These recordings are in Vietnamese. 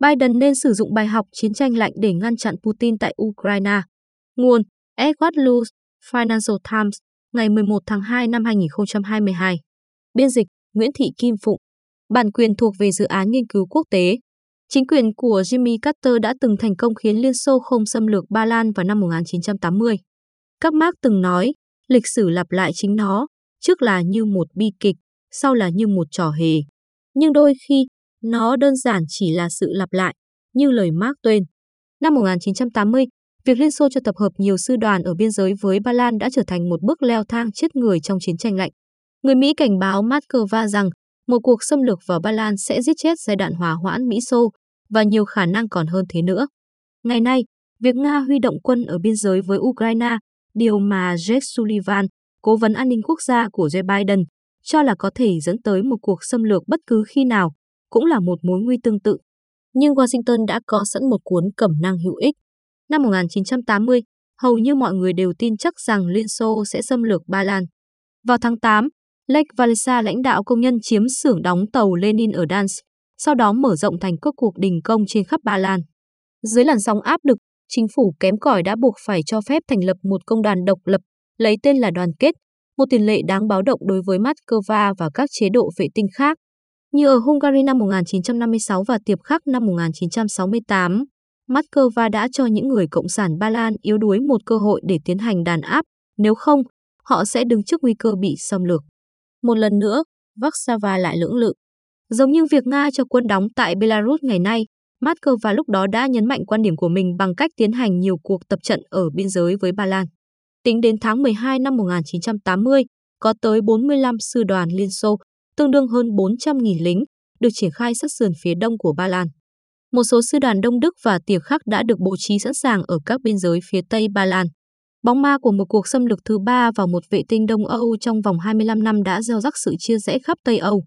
Biden nên sử dụng bài học chiến tranh lạnh để ngăn chặn Putin tại Ukraine. Nguồn Edward Luce, Financial Times, ngày 11 tháng 2 năm 2022. Biên dịch Nguyễn Thị Kim Phụng. Bản quyền thuộc về dự án nghiên cứu quốc tế. Chính quyền của Jimmy Carter đã từng thành công khiến Liên Xô không xâm lược Ba Lan vào năm 1980. Các Marx từng nói, lịch sử lặp lại chính nó, trước là như một bi kịch, sau là như một trò hề. Nhưng đôi khi, nó đơn giản chỉ là sự lặp lại, như lời Mark Twain. Năm 1980, việc Liên Xô cho tập hợp nhiều sư đoàn ở biên giới với Ba Lan đã trở thành một bước leo thang chết người trong chiến tranh lạnh. Người Mỹ cảnh báo Moscow rằng một cuộc xâm lược vào Ba Lan sẽ giết chết giai đoạn hòa hoãn Mỹ-Xô và nhiều khả năng còn hơn thế nữa. Ngày nay, việc Nga huy động quân ở biên giới với Ukraine, điều mà Jake Sullivan, cố vấn an ninh quốc gia của Joe Biden, cho là có thể dẫn tới một cuộc xâm lược bất cứ khi nào, cũng là một mối nguy tương tự. Nhưng Washington đã có sẵn một cuốn cẩm năng hữu ích. Năm 1980, hầu như mọi người đều tin chắc rằng Liên Xô sẽ xâm lược Ba Lan. Vào tháng 8, Lech Walesa lãnh đạo công nhân chiếm xưởng đóng tàu Lenin ở Dansk, sau đó mở rộng thành các cuộc đình công trên khắp Ba Lan. Dưới làn sóng áp lực, chính phủ kém cỏi đã buộc phải cho phép thành lập một công đoàn độc lập, lấy tên là Đoàn kết, một tiền lệ đáng báo động đối với Moscow và các chế độ vệ tinh khác. Như ở Hungary năm 1956 và Tiệp Khắc năm 1968, Moscow đã cho những người Cộng sản Ba Lan yếu đuối một cơ hội để tiến hành đàn áp, nếu không, họ sẽ đứng trước nguy cơ bị xâm lược. Một lần nữa, Warsaw lại lưỡng lự. Giống như việc Nga cho quân đóng tại Belarus ngày nay, Moscow lúc đó đã nhấn mạnh quan điểm của mình bằng cách tiến hành nhiều cuộc tập trận ở biên giới với Ba Lan. Tính đến tháng 12 năm 1980, có tới 45 sư đoàn Liên Xô, tương đương hơn 400.000 lính, được triển khai sát sườn phía đông của Ba Lan. Một số sư đoàn Đông Đức và Tiệp khác đã được bố trí sẵn sàng ở các biên giới phía Tây Ba Lan. Bóng ma của một cuộc xâm lược thứ ba vào một vệ tinh Đông Âu trong vòng 25 năm đã gieo rắc sự chia rẽ khắp Tây Âu.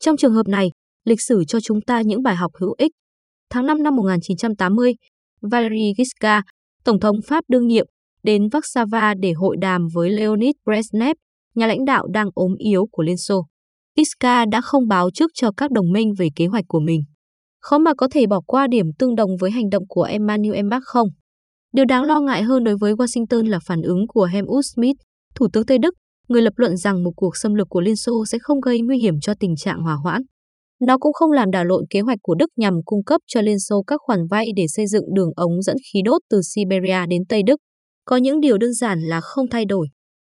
Trong trường hợp này, lịch sử cho chúng ta những bài học hữu ích. Tháng 5 năm 1980, Valery Giscard, Tổng thống Pháp đương nhiệm, đến Warsaw để hội đàm với Leonid Brezhnev, nhà lãnh đạo đang ốm yếu của Liên Xô. Iska đã không báo trước cho các đồng minh về kế hoạch của mình. Khó mà có thể bỏ qua điểm tương đồng với hành động của Emmanuel Macron. Điều đáng lo ngại hơn đối với Washington là phản ứng của Helmut Schmidt, Thủ tướng Tây Đức, người lập luận rằng một cuộc xâm lược của Liên Xô sẽ không gây nguy hiểm cho tình trạng hòa hoãn. Nó cũng không làm đảo lộn kế hoạch của Đức nhằm cung cấp cho Liên Xô các khoản vay để xây dựng đường ống dẫn khí đốt từ Siberia đến Tây Đức. Có những điều đơn giản là không thay đổi.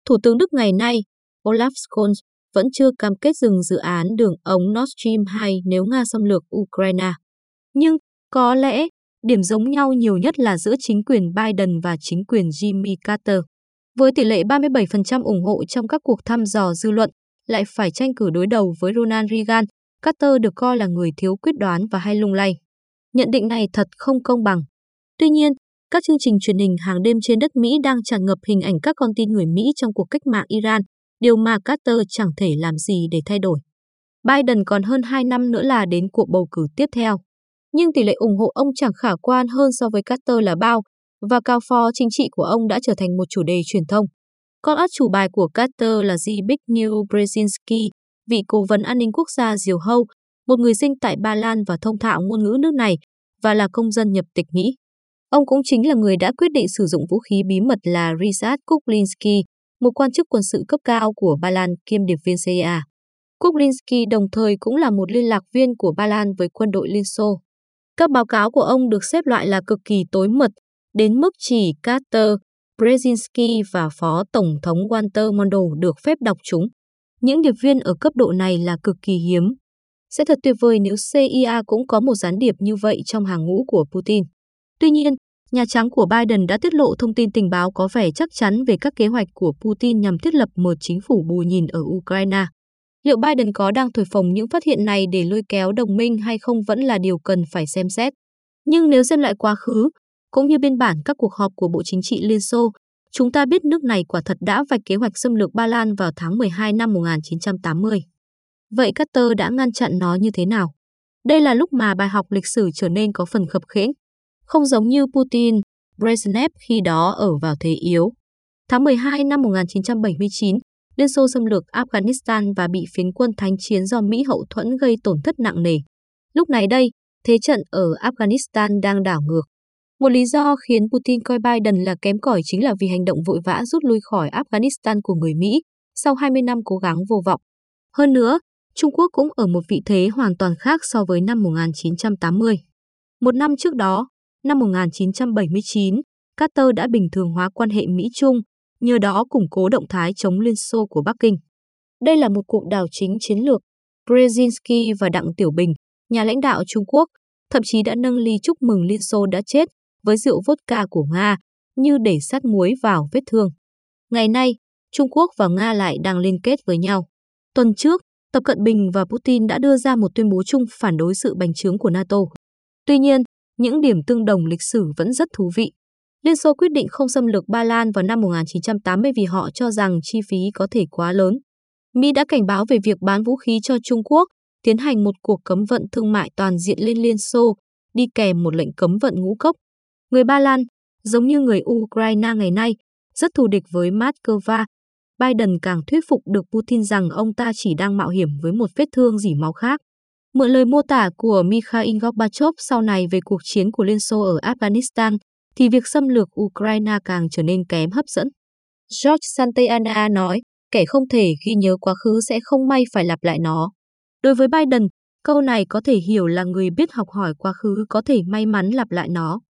Thủ tướng Đức ngày nay, Olaf Scholz, vẫn chưa cam kết dừng dự án đường ống Nord Stream 2 nếu Nga xâm lược Ukraine. Nhưng có lẽ điểm giống nhau nhiều nhất là giữa chính quyền Biden và chính quyền Jimmy Carter. Với tỷ lệ 37% ủng hộ trong các cuộc thăm dò dư luận, lại phải tranh cử đối đầu với Ronald Reagan, Carter được coi là người thiếu quyết đoán và hay lung lay. Nhận định này thật không công bằng. Tuy nhiên, các chương trình truyền hình hàng đêm trên đất Mỹ đang tràn ngập hình ảnh các con tin người Mỹ trong cuộc cách mạng Iran, điều mà Carter chẳng thể làm gì để thay đổi. Biden còn hơn 2 năm nữa là đến cuộc bầu cử tiếp theo. Nhưng tỷ lệ ủng hộ ông chẳng khả quan hơn so với Carter là bao, và cao phó chính trị của ông đã trở thành một chủ đề truyền thông. Con át chủ bài của Carter là Zbigniew Brzezinski, vị cố vấn an ninh quốc gia diều hâu, một người sinh tại Ba Lan và thông thạo ngôn ngữ nước này, và là công dân nhập tịch Mỹ. Ông cũng chính là người đã quyết định sử dụng vũ khí bí mật là Richard Kuklinski, một quan chức quân sự cấp cao của Ba Lan kiêm điệp viên CIA. Kuklinski đồng thời cũng là một liên lạc viên của Ba Lan với quân đội Liên Xô. Các báo cáo của ông được xếp loại là cực kỳ tối mật, đến mức chỉ Carter, Brzezinski và Phó Tổng thống Walter Mondale được phép đọc chúng. Những điệp viên ở cấp độ này là cực kỳ hiếm. Sẽ thật tuyệt vời nếu CIA cũng có một gián điệp như vậy trong hàng ngũ của Putin. Tuy nhiên, Nhà Trắng của Biden đã tiết lộ thông tin tình báo có vẻ chắc chắn về các kế hoạch của Putin nhằm thiết lập một chính phủ bù nhìn ở Ukraine. Liệu Biden có đang thổi phồng những phát hiện này để lôi kéo đồng minh hay không vẫn là điều cần phải xem xét. Nhưng nếu xem lại quá khứ, cũng như biên bản các cuộc họp của Bộ Chính trị Liên Xô, chúng ta biết nước này quả thật đã vạch kế hoạch xâm lược Ba Lan vào tháng 12 năm 1980. Vậy Carter đã ngăn chặn nó như thế nào? Đây là lúc mà bài học lịch sử trở nên có phần khập khiễng. Không giống như Putin, Brezhnev khi đó ở vào thế yếu. Tháng 12 năm 1979, Liên Xô xâm lược Afghanistan và bị phiến quân thánh chiến do Mỹ hậu thuẫn gây tổn thất nặng nề. Lúc này đây, thế trận ở Afghanistan đang đảo ngược. Một lý do khiến Putin coi Biden là kém cỏi chính là vì hành động vội vã rút lui khỏi Afghanistan của người Mỹ sau 20 năm cố gắng vô vọng. Hơn nữa, Trung Quốc cũng ở một vị thế hoàn toàn khác so với năm 1980. Một năm trước đó, năm 1979, Carter đã bình thường hóa quan hệ Mỹ-Trung, nhờ đó củng cố động thái chống Liên Xô của Bắc Kinh. Đây là một cuộc đảo chính chiến lược. Brzezinski và Đặng Tiểu Bình, nhà lãnh đạo Trung Quốc, thậm chí đã nâng ly chúc mừng Liên Xô đã chết với rượu vodka của Nga, như để sát muối vào vết thương. Ngày nay, Trung Quốc và Nga lại đang liên kết với nhau. Tuần trước, Tập Cận Bình và Putin đã đưa ra một tuyên bố chung phản đối sự bành trướng của NATO. Tuy nhiên, những điểm tương đồng lịch sử vẫn rất thú vị. Liên Xô quyết định không xâm lược Ba Lan vào năm 1980 vì họ cho rằng chi phí có thể quá lớn. Mỹ đã cảnh báo về việc bán vũ khí cho Trung Quốc, tiến hành một cuộc cấm vận thương mại toàn diện lên Liên Xô, đi kèm một lệnh cấm vận ngũ cốc. Người Ba Lan, giống như người Ukraine ngày nay, rất thù địch với Moscow. Biden càng thuyết phục được Putin rằng ông ta chỉ đang mạo hiểm với một vết thương dỉ máu khác. Mượn lời mô tả của Mikhail Gorbachev sau này về cuộc chiến của Liên Xô ở Afghanistan, thì việc xâm lược Ukraine càng trở nên kém hấp dẫn. George Santayana nói, kẻ không thể ghi nhớ quá khứ sẽ không may phải lặp lại nó. Đối với Biden, câu này có thể hiểu là người biết học hỏi quá khứ có thể may mắn lặp lại nó.